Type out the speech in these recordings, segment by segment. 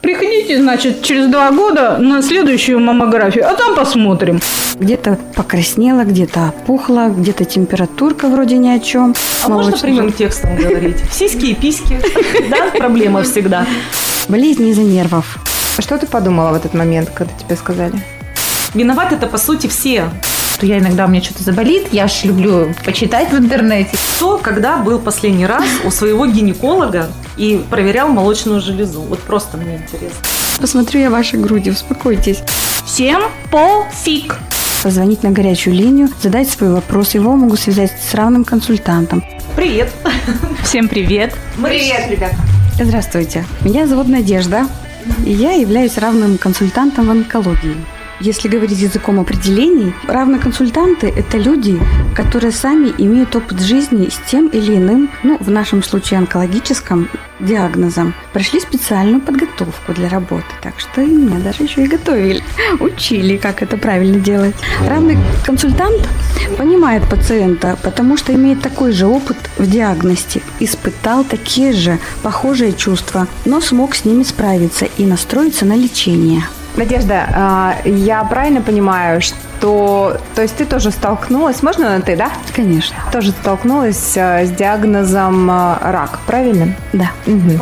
Приходите, значит, через два года на следующую маммографию, а там посмотрим. Где-то покраснело, где-то опухло, где-то температурка вроде ни о чем. А можно прямым текстом говорить? Сиськи и письки, да, проблема всегда. Болезнь из-за нервов. Что ты подумала в этот момент, когда тебе сказали? Виноваты это по сути все. что я иногда у меня что-то заболит, я ж люблю почитать в интернете. Кто когда был последний раз у своего гинеколога и проверял молочную железу? Вот просто мне интересно. Посмотрю я ваши груди, успокойтесь. Всем пофиг. Позвонить на горячую линию, задать свой вопрос. Его могу связать с равным консультантом. Привет. Всем привет. Привет, ребята. Здравствуйте. Меня зовут Надежда, и я являюсь равным консультантом в онкологии. Если говорить языком определений, равные консультанты – это люди, которые сами имеют опыт жизни с тем или иным, ну, в нашем случае онкологическим, диагнозом. Прошли специальную подготовку для работы, так что и меня даже еще и готовили, учили, как это правильно делать. Равный консультант понимает пациента, потому что имеет такой же опыт в диагности, испытал такие же похожие чувства, но смог с ними справиться и настроиться на лечение. Надежда, а, я правильно понимаю, что... То есть ты тоже столкнулась, можно на ты, да? Конечно. Тоже столкнулась а, с диагнозом а, рак, правильно? Да. Мгм.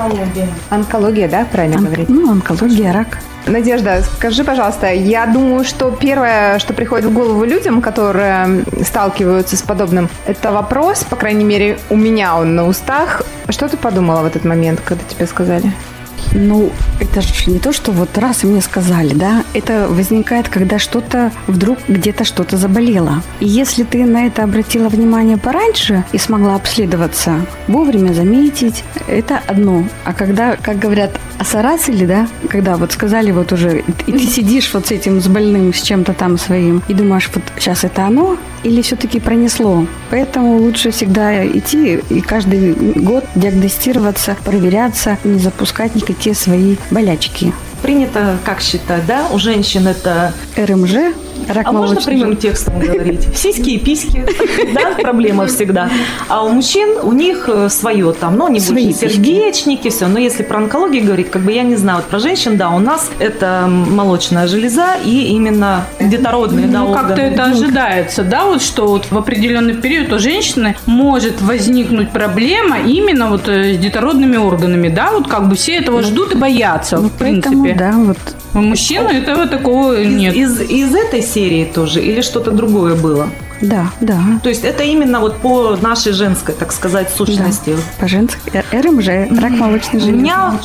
Онкология, да, правильно Онк- говорить? Ну, онкология, рак. Надежда, скажи, пожалуйста, я думаю, что первое, что приходит в голову людям, которые сталкиваются с подобным, это вопрос, по крайней мере, у меня он на устах. Что ты подумала в этот момент, когда тебе сказали? Ну, это же не то, что вот раз и мне сказали, да, это возникает, когда что-то вдруг где-то что-то заболело. И если ты на это обратила внимание пораньше и смогла обследоваться, вовремя заметить, это одно. А когда, как говорят, осарасили, да, когда вот сказали вот уже, и ты сидишь вот с этим, с больным, с чем-то там своим, и думаешь, вот сейчас это оно, или все-таки пронесло. Поэтому лучше всегда идти и каждый год диагностироваться, проверяться, не запускать никакие свои болячки. Принято, как считать, да? У женщин это... РМЖ, рак А можно прямым текстом говорить? Сиськи и письки, да, проблема всегда. А у мужчин, у них свое там, ну, они Свои больше сердечники, все. Но если про онкологию говорить, как бы я не знаю, вот про женщин, да, у нас это молочная железа и именно детородные, да, Ну, как-то это ожидается, да, вот что вот в определенный период у женщины может возникнуть проблема именно вот э, с детородными органами, да, вот как бы все этого ждут и боятся, Ну, в поэтому, принципе. да, вот У мужчины этого такого нет. из, из этой серии тоже или что-то другое было? Да, да. То есть это именно вот по нашей женской, так сказать, сущности. По женской РМЖ, рак молочной У железы. меня,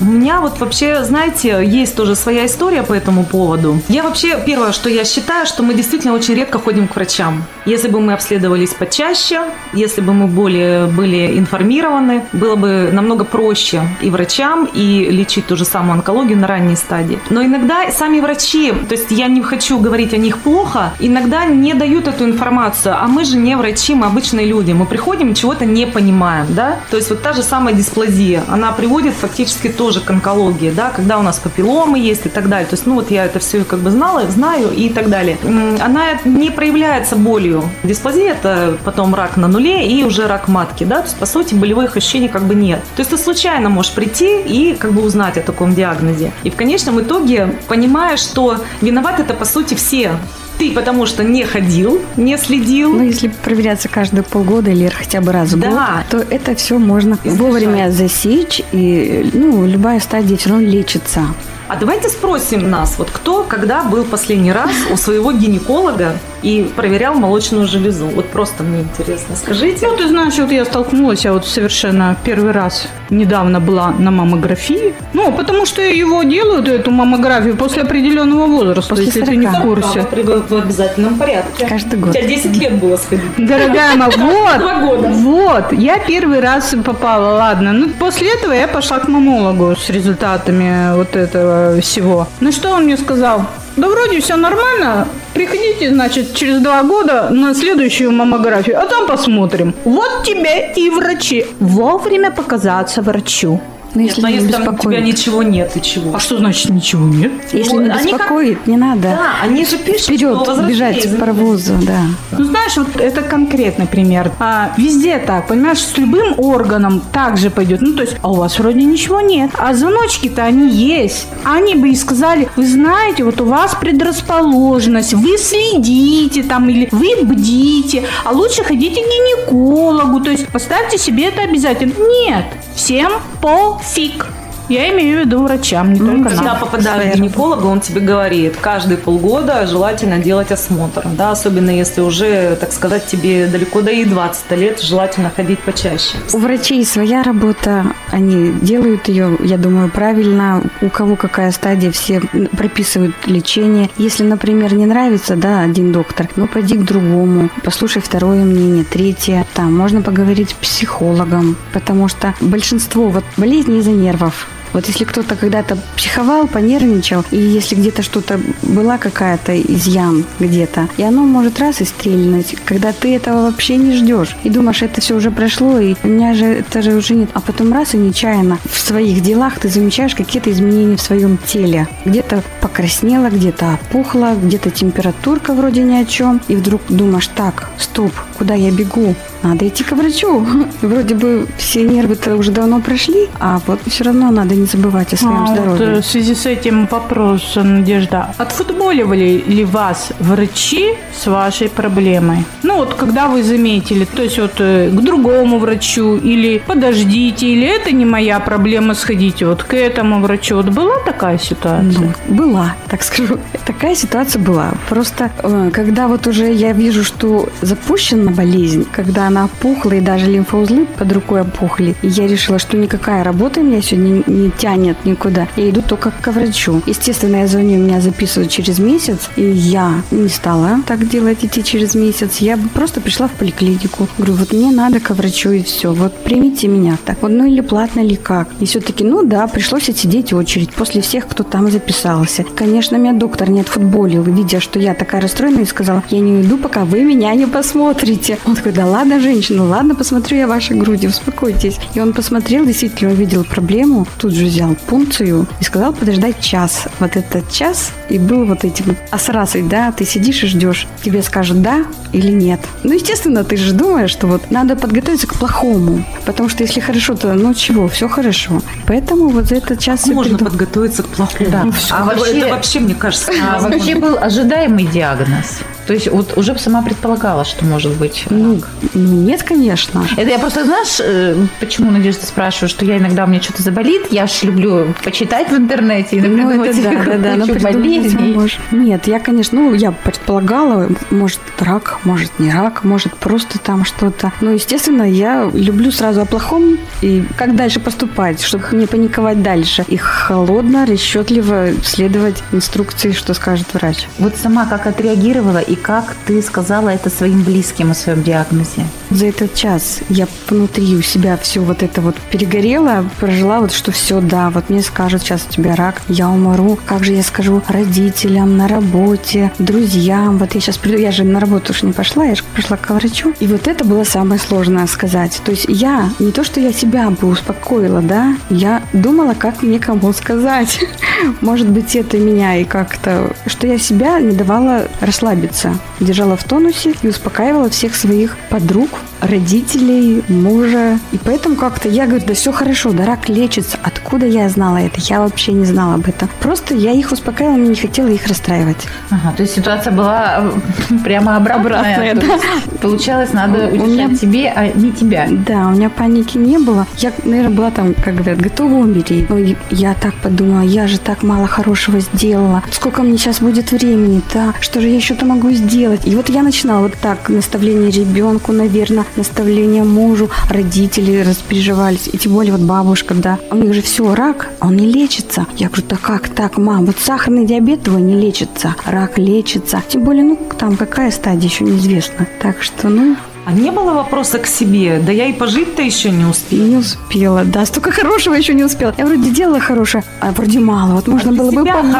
у меня вот вообще, знаете, есть тоже своя история по этому поводу. Я вообще, первое, что я считаю, что мы действительно очень редко ходим к врачам. Если бы мы обследовались почаще, если бы мы более были информированы, было бы намного проще и врачам, и лечить ту же самую онкологию на ранней стадии. Но иногда сами врачи, то есть я не хочу говорить о них плохо, иногда не дают эту информацию, а мы же не врачи, мы обычные люди, мы приходим чего-то не понимаем, да, то есть вот та же самая дисплазия, она приводит фактически тоже к онкологии, да, когда у нас папилломы есть и так далее, то есть, ну вот я это все как бы знала, знаю и так далее. Она не проявляется болью. Дисплазия это потом рак на нуле и уже рак матки, да, то есть по сути болевых ощущений как бы нет. То есть ты случайно можешь прийти и как бы узнать о таком диагнозе. И в конечном итоге понимаешь, что виноваты это по сути все. Ты потому что не ходил, не следил, Ну, если проверяться каждые полгода или хотя бы раз в Да. год, то это все можно Избежать. вовремя засечь, и ну, любая стадия все равно лечится. А давайте спросим нас, вот кто, когда был последний раз у своего гинеколога и проверял молочную железу? Вот просто мне интересно, скажите. Ну, ты знаешь, вот я столкнулась, я вот совершенно первый раз недавно была на маммографии. Ну, потому что его делают, эту маммографию, после определенного возраста, После если ты не в 40. курсе. В обязательном порядке. Каждый У год. тебя 10 лет было сходить. Дорогая моя, вот, Два года. вот, я первый раз попала, ладно. Ну, после этого я пошла к мамологу с результатами вот этого всего. Ну, что он мне сказал? Да вроде все нормально. Приходите, значит, через два года на следующую маммографию, а там посмотрим. Вот тебе и врачи. Вовремя показаться врачу. Но если Но не если там у тебя беспокоит, ничего нет, и чего? А что значит ничего нет? если Ну, не они как- беспокоит, не надо Да, они же пишут, что вперед возрастные бежать к изменения. паровозу, да. Ну, знаешь, вот это конкретный пример. А, везде так, понимаешь, с любым органом так же пойдет. Ну, то есть, а у вас вроде ничего нет. А звоночки-то они есть. Они бы и сказали, вы знаете, вот у вас предрасположенность, вы следите там или вы бдите, а лучше ходите к гинекологу. То есть, поставьте себе это обязательно. Нет, всем пофиг. Я имею в виду врачам, не только Когда нам. попадаешь к гинекологу, он тебе говорит, каждые полгода желательно делать осмотр, да, особенно если уже, так сказать, тебе далеко до и 20 лет, желательно ходить почаще. У врачей своя работа, они делают ее, я думаю, правильно. У кого какая стадия, все прописывают лечение. Если, например, не нравится, да, один доктор, ну пойди к другому, послушай второе мнение, третье. Там можно поговорить с психологом, потому что большинство вот болезней из-за нервов. Вот если кто-то когда-то психовал, понервничал, и если где-то что-то была какая-то изъян где-то, и оно может раз и стрельнуть, когда ты этого вообще не ждешь. И думаешь, это все уже прошло, и у меня же это же уже нет. А потом раз и нечаянно в своих делах ты замечаешь какие-то изменения в своем теле. Где-то покраснело, где-то опухло, где-то температурка вроде ни о чем. И вдруг думаешь, так, стоп, куда я бегу? Надо идти к врачу. Вроде бы все нервы-то уже давно прошли, а вот все равно надо не забывать о своем А, вот, э, здоровье. в связи с этим вопрос, Надежда. Отфутболивали ли вас врачи с вашей проблемой? Ну вот, когда вы заметили, то есть вот э, к другому врачу или подождите, или это не моя проблема, сходите вот к этому врачу. Вот была такая ситуация? Ну, была, так скажу. Такая ситуация была. Просто э, когда вот уже я вижу, что запущена болезнь, когда она опухла и даже лимфоузлы под рукой опухли, и я решила, что никакая работа меня сегодня не, не тянет никуда. Я иду только к врачу. Естественно, я звоню, меня записывают через месяц, и я не стала так делать, идти через месяц. Я просто пришла в поликлинику. Говорю, вот мне надо к врачу и все. Вот примите меня так. Вот, ну или платно, или как. И все-таки, ну да, пришлось отсидеть очередь после всех, кто там записался. Конечно, меня доктор не отфутболил, видя, что я такая расстроенная, и сказала, я не уйду, пока вы меня не посмотрите. Он такой, да ладно, женщина, ладно, посмотрю я ваши груди, успокойтесь. И он посмотрел, действительно увидел проблему, тут же взял пункцию и сказал подождать час. Вот этот час и был вот этим осрасой, да, ты сидишь и ждешь, тебе скажут да или нет. Ну, естественно, ты же думаешь, что вот надо подготовиться к плохому, потому что если хорошо, то ну чего, все хорошо. Поэтому вот за этот час Можно приду. подготовиться к плохому. Да. А вообще- Это вообще, мне кажется, А вообще был ожидаемый диагноз. То есть вот уже сама предполагала, что может быть Ну, ну, нет, конечно. Это я просто, знаешь, э, почему, Надежда, спрашиваю, что я иногда у меня что-то заболит, я ж люблю почитать в интернете и Ну, это да, да, да, ну, болезней. можешь. Нет, я, конечно, ну, я предполагала, может, рак, может, не рак, может, просто там что-то. Но, естественно, я люблю сразу о плохом и как дальше поступать, чтобы не паниковать дальше. И холодно, расчетливо следовать инструкции, что скажет врач. Вот сама как отреагировала и как ты сказала это своим близким о своем диагнозе? За этот час я внутри у себя все вот это вот перегорела, прожила вот, что все, да, вот мне скажут, сейчас у тебя рак, я умру. Как же я скажу родителям на работе, друзьям, вот я сейчас приду, я же на работу уж не пошла, я же пришла к врачу. И вот это было самое сложное сказать. То есть я, не то, что я себя бы успокоила, да, я думала, как мне кому сказать. Может быть, это меня и как-то, что я себя не давала расслабиться, держала в тонусе и успокаивала всех своих подруг, родителей, мужа. И поэтому как-то я говорю, да все хорошо, да рак лечится. Откуда я знала это? Я вообще не знала об этом. Просто я их успокаивала, мне не хотела их расстраивать. Ага, то есть ситуация была э, прямо обратная. Обратная, есть Получалось, надо У меня- тебе, а не тебя. Да, у меня паники не было. Я, наверное, была там, как говорят, готова умереть. Но я так подумала, я же так мало хорошего сделала. Сколько мне сейчас будет времени, да? Что же я еще-то могу сделать? И вот я начинала вот так, наставление ребенку, наверное, наставление мужу, родители распереживались. И тем более вот бабушка, да. У них же все, рак, а он не лечится. Я говорю, да как так, мам? Вот сахарный диабет его не лечится, рак лечится. Тем более, ну, там какая стадия еще неизвестна. Так что, ну, А не было вопроса к себе? Да я и пожить-то еще не успела. Не успела, да, столько хорошего еще не успела. Я вроде делала хорошее, а вроде мало. Вот можно А было бы себя побольше.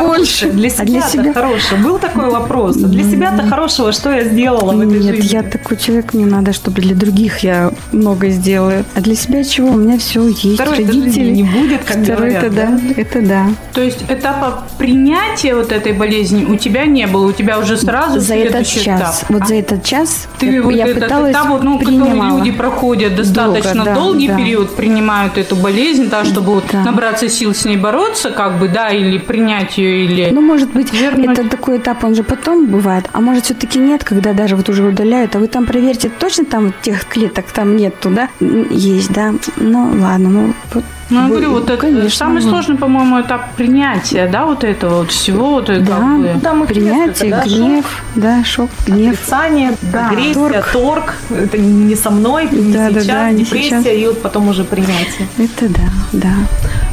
хорошее, Для А для себя, себя хорошее. Был такой вопрос. А Для себя-то хорошего, что я сделала в этой Нет, жизни? я такой человек, мне надо, чтобы для других я много сделаю. А для себя чего? У меня все есть. Жизни Родители. не будет, как Второй говорят, это да, это да. То есть этапа принятия вот этой болезни у тебя не было, у тебя уже сразу за этот час, этап. вот А за этот час Ты я, вот я этот пыталась этап, вот, ну, принимала. люди проходят достаточно Долго, да, долгий да. период, принимают эту болезнь, да, чтобы вот Да. набраться сил с ней бороться, как бы, да, или принять ее, или... Ну, может быть, Вернуть. это такой этап, он же потом бывает. А может, все-таки нет, когда даже вот уже удаляют, а вы там проверьте, точно там тех клеток там нет туда? Есть, да? Ну, ладно, ну, вот. Ну, я говорю, вот это конечно, самый вот. сложный, по-моему, этап принятия, да, вот этого вот всего, вот это Да, как бы... Там их принятие, несколько, да, гнев, да, шок, гнев. Отрицание, Да. агрессия, Торг. торг. Это не со мной, не Да, да, сейчас, да, не депрессия, сейчас. и вот потом уже принятие. Это да, да.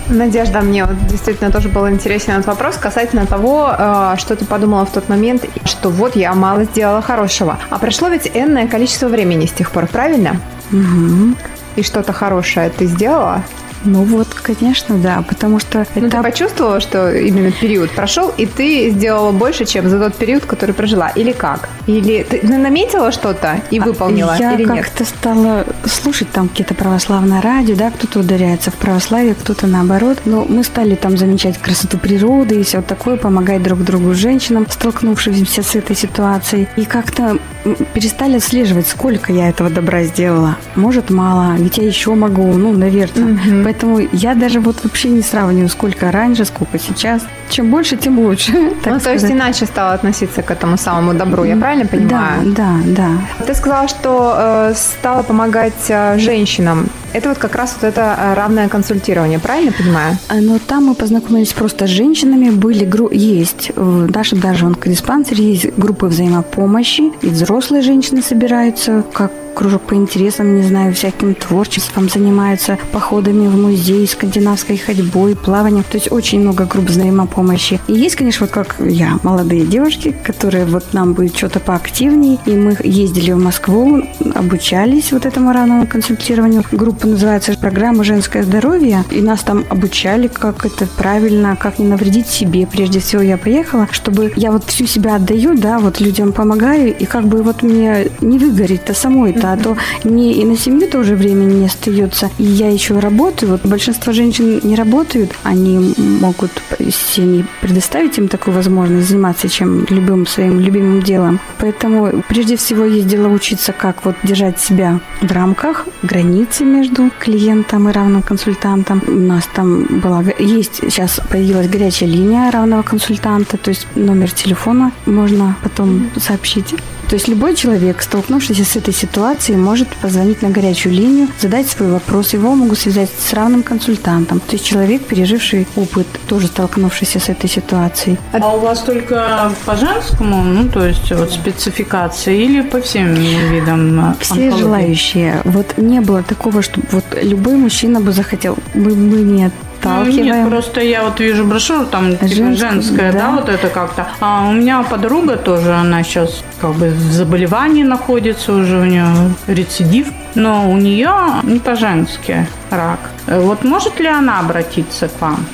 Надежда, мне вот действительно тоже был интересен этот вопрос касательно того, э, что ты подумала в тот момент, что вот я мало сделала хорошего. А прошло ведь энное количество времени с тех пор, правильно? Мгм. И что-то хорошее ты сделала? Ну вот, конечно, да, потому что Ну, ты этап почувствовала, что именно период прошел, и ты сделала больше, чем за тот период, который прожила? Или как? Или ты ты наметила что-то и выполнила? А, Я или нет? как-то стала слушать там какие-то православные радио, да, кто-то ударяется в православие, кто-то наоборот. Но мы стали там замечать красоту природы и все такое, помогать друг другу женщинам, столкнувшимся с этой ситуацией. И как-то перестали отслеживать, сколько я этого добра сделала. Может, мало, ведь я еще могу, ну, наверное. Поэтому я даже вот вообще не сравниваю, сколько раньше, сколько сейчас. Чем больше, тем лучше. так Ну, то есть иначе стала относиться к этому самому добру, я правильно понимаю? Да, да, да. Ты сказала, что э, стала помогать э, женщинам. Это вот как раз вот это э, равное консультирование, правильно понимаю? А, Но там мы познакомились просто с женщинами, были есть в нашем даже онкодиспансере есть группы взаимопомощи, и взрослые женщины собираются, как кружок по интересам, не знаю, всяким творчеством занимаются, походами в музей, скандинавской ходьбой, плаванием. То есть очень много групп взаимопомощи. И есть, конечно, вот как я, молодые девушки, которые вот нам будет что-то поактивнее. И мы ездили в Москву, обучались вот этому равному консультированию. Группа называется «Программа «Женское здоровье». И нас там обучали, как это правильно, как не навредить себе. Прежде всего я поехала, чтобы я вот всю себя отдаю, да, вот людям помогаю, и как бы вот мне не выгореть-то самой-то, а то мне и на семью тоже времени не остается. И я еще работаю. Вот большинство женщин не работают, они могут семьи предоставить им такую возможность заниматься чем любым своим любимым делом. Поэтому прежде всего ездила учиться, как вот держать себя в рамках, границы между клиентом и равным консультантом. У нас там была, есть сейчас появилась горячая линия равного консультанта, то есть номер телефона можно потом сообщить. То есть любой человек, столкнувшийся с этой ситуацией, может позвонить на горячую линию, задать свой вопрос. Его могут связать с равным консультантом. То есть человек, переживший опыт, тоже столкнувшийся с этой ситуацией. А у вас только по женскому, ну, то есть вот спецификация или по всем видам Все онкологии? желающие. Вот не было такого, что вот любой мужчина бы захотел. Мы, мы не Ну, отталкиваем. Нет, просто я вот вижу брошюру, там типа Женскую, женская, да. да. вот это как-то. А у меня подруга тоже, она сейчас как бы в заболевании находится уже, у нее рецидив, но у нее не по-женски рак. Э, Вот может ли она обратиться к вам?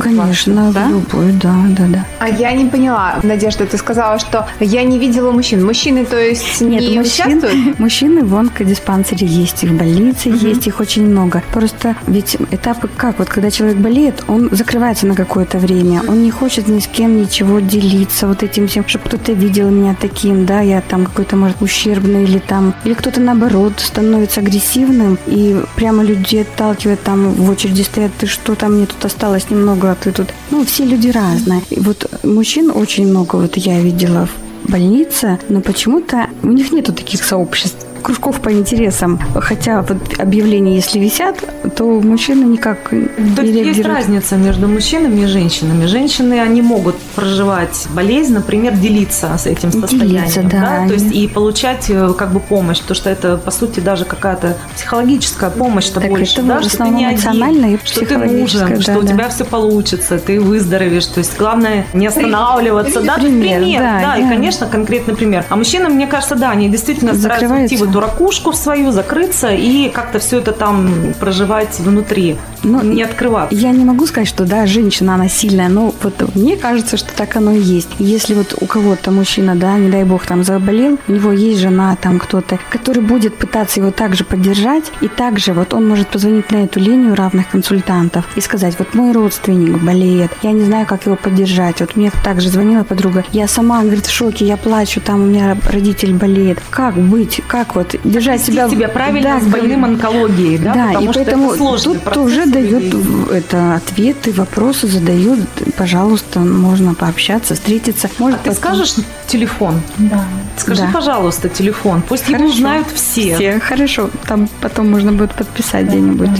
Конечно, да? в любой, да, да, да. А я не поняла, Надежда, ты сказала, что я не видела мужчин. Мужчины, то есть, Нет, не мужчин, участвуют? мужчины в онкодиспансере есть, и в больнице есть, их очень много. Просто ведь этапы как? Вот когда человек болеет, он закрывается на какое-то время, он не хочет ни с кем ничего делиться вот этим всем, чтобы кто-то видел меня таким, да, я там какой-то, может, ущербный или там, или кто-то наоборот становится агрессивным и прямо людей отталкивает, там в очереди стоят, ты что там, мне тут осталось немного, а ты тут. Ну, все люди разные. И вот мужчин очень много, вот я видела в больнице, но почему-то у них нету таких сообществ кружков по интересам. Хотя вот объявления, если висят, то мужчины никак То не есть разница между мужчинами и женщинами. Женщины, они могут проживать болезнь, например, делиться с этим состоянием. Делиться, да. То есть и получать э, как бы помощь, потому что это, по сути, даже какая-то психологическая помощь-то Так больше. это да, что ты не один, и что ты нужен, что да, у да. тебя все получится, ты выздоровеешь. То есть главное не останавливаться. Да, Пример, да, да, и, да. конечно, конкретный пример. А мужчины, мне кажется, да, они действительно стараются уйти Закрываются. В эту эту ракушку свою, закрыться и как-то все это там проживать внутри, Ну, не открываться. Я не могу сказать, что да, женщина, она сильная, но вот мне кажется, что так оно и есть. Если вот у кого-то мужчина, да, не дай бог, там заболел, у него есть жена, там кто-то, который будет пытаться его также поддержать, и также вот он может позвонить на эту линию равных консультантов и сказать, вот мой родственник болеет, я не знаю, как его поддержать. Вот мне также звонила подруга, я сама, говорит, в шоке, я плачу, там у меня родитель болеет. Как быть? Как вот держать Вести себя... себя правильно Да, с больным онкологией, да, да, потому и что поэтому это сложный тут процесс уже дает это ответы, вопросы задают. Пожалуйста, можно пообщаться, встретиться. А Может, ты потом- скажешь телефон? Да. Скажи, Да. пожалуйста, телефон. Пусть его Хорошо. знают все. Все, хорошо. Там потом можно будет подписать где-нибудь.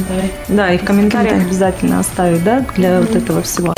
Да, и в комментариях обязательно оставить, да, для вот этого всего.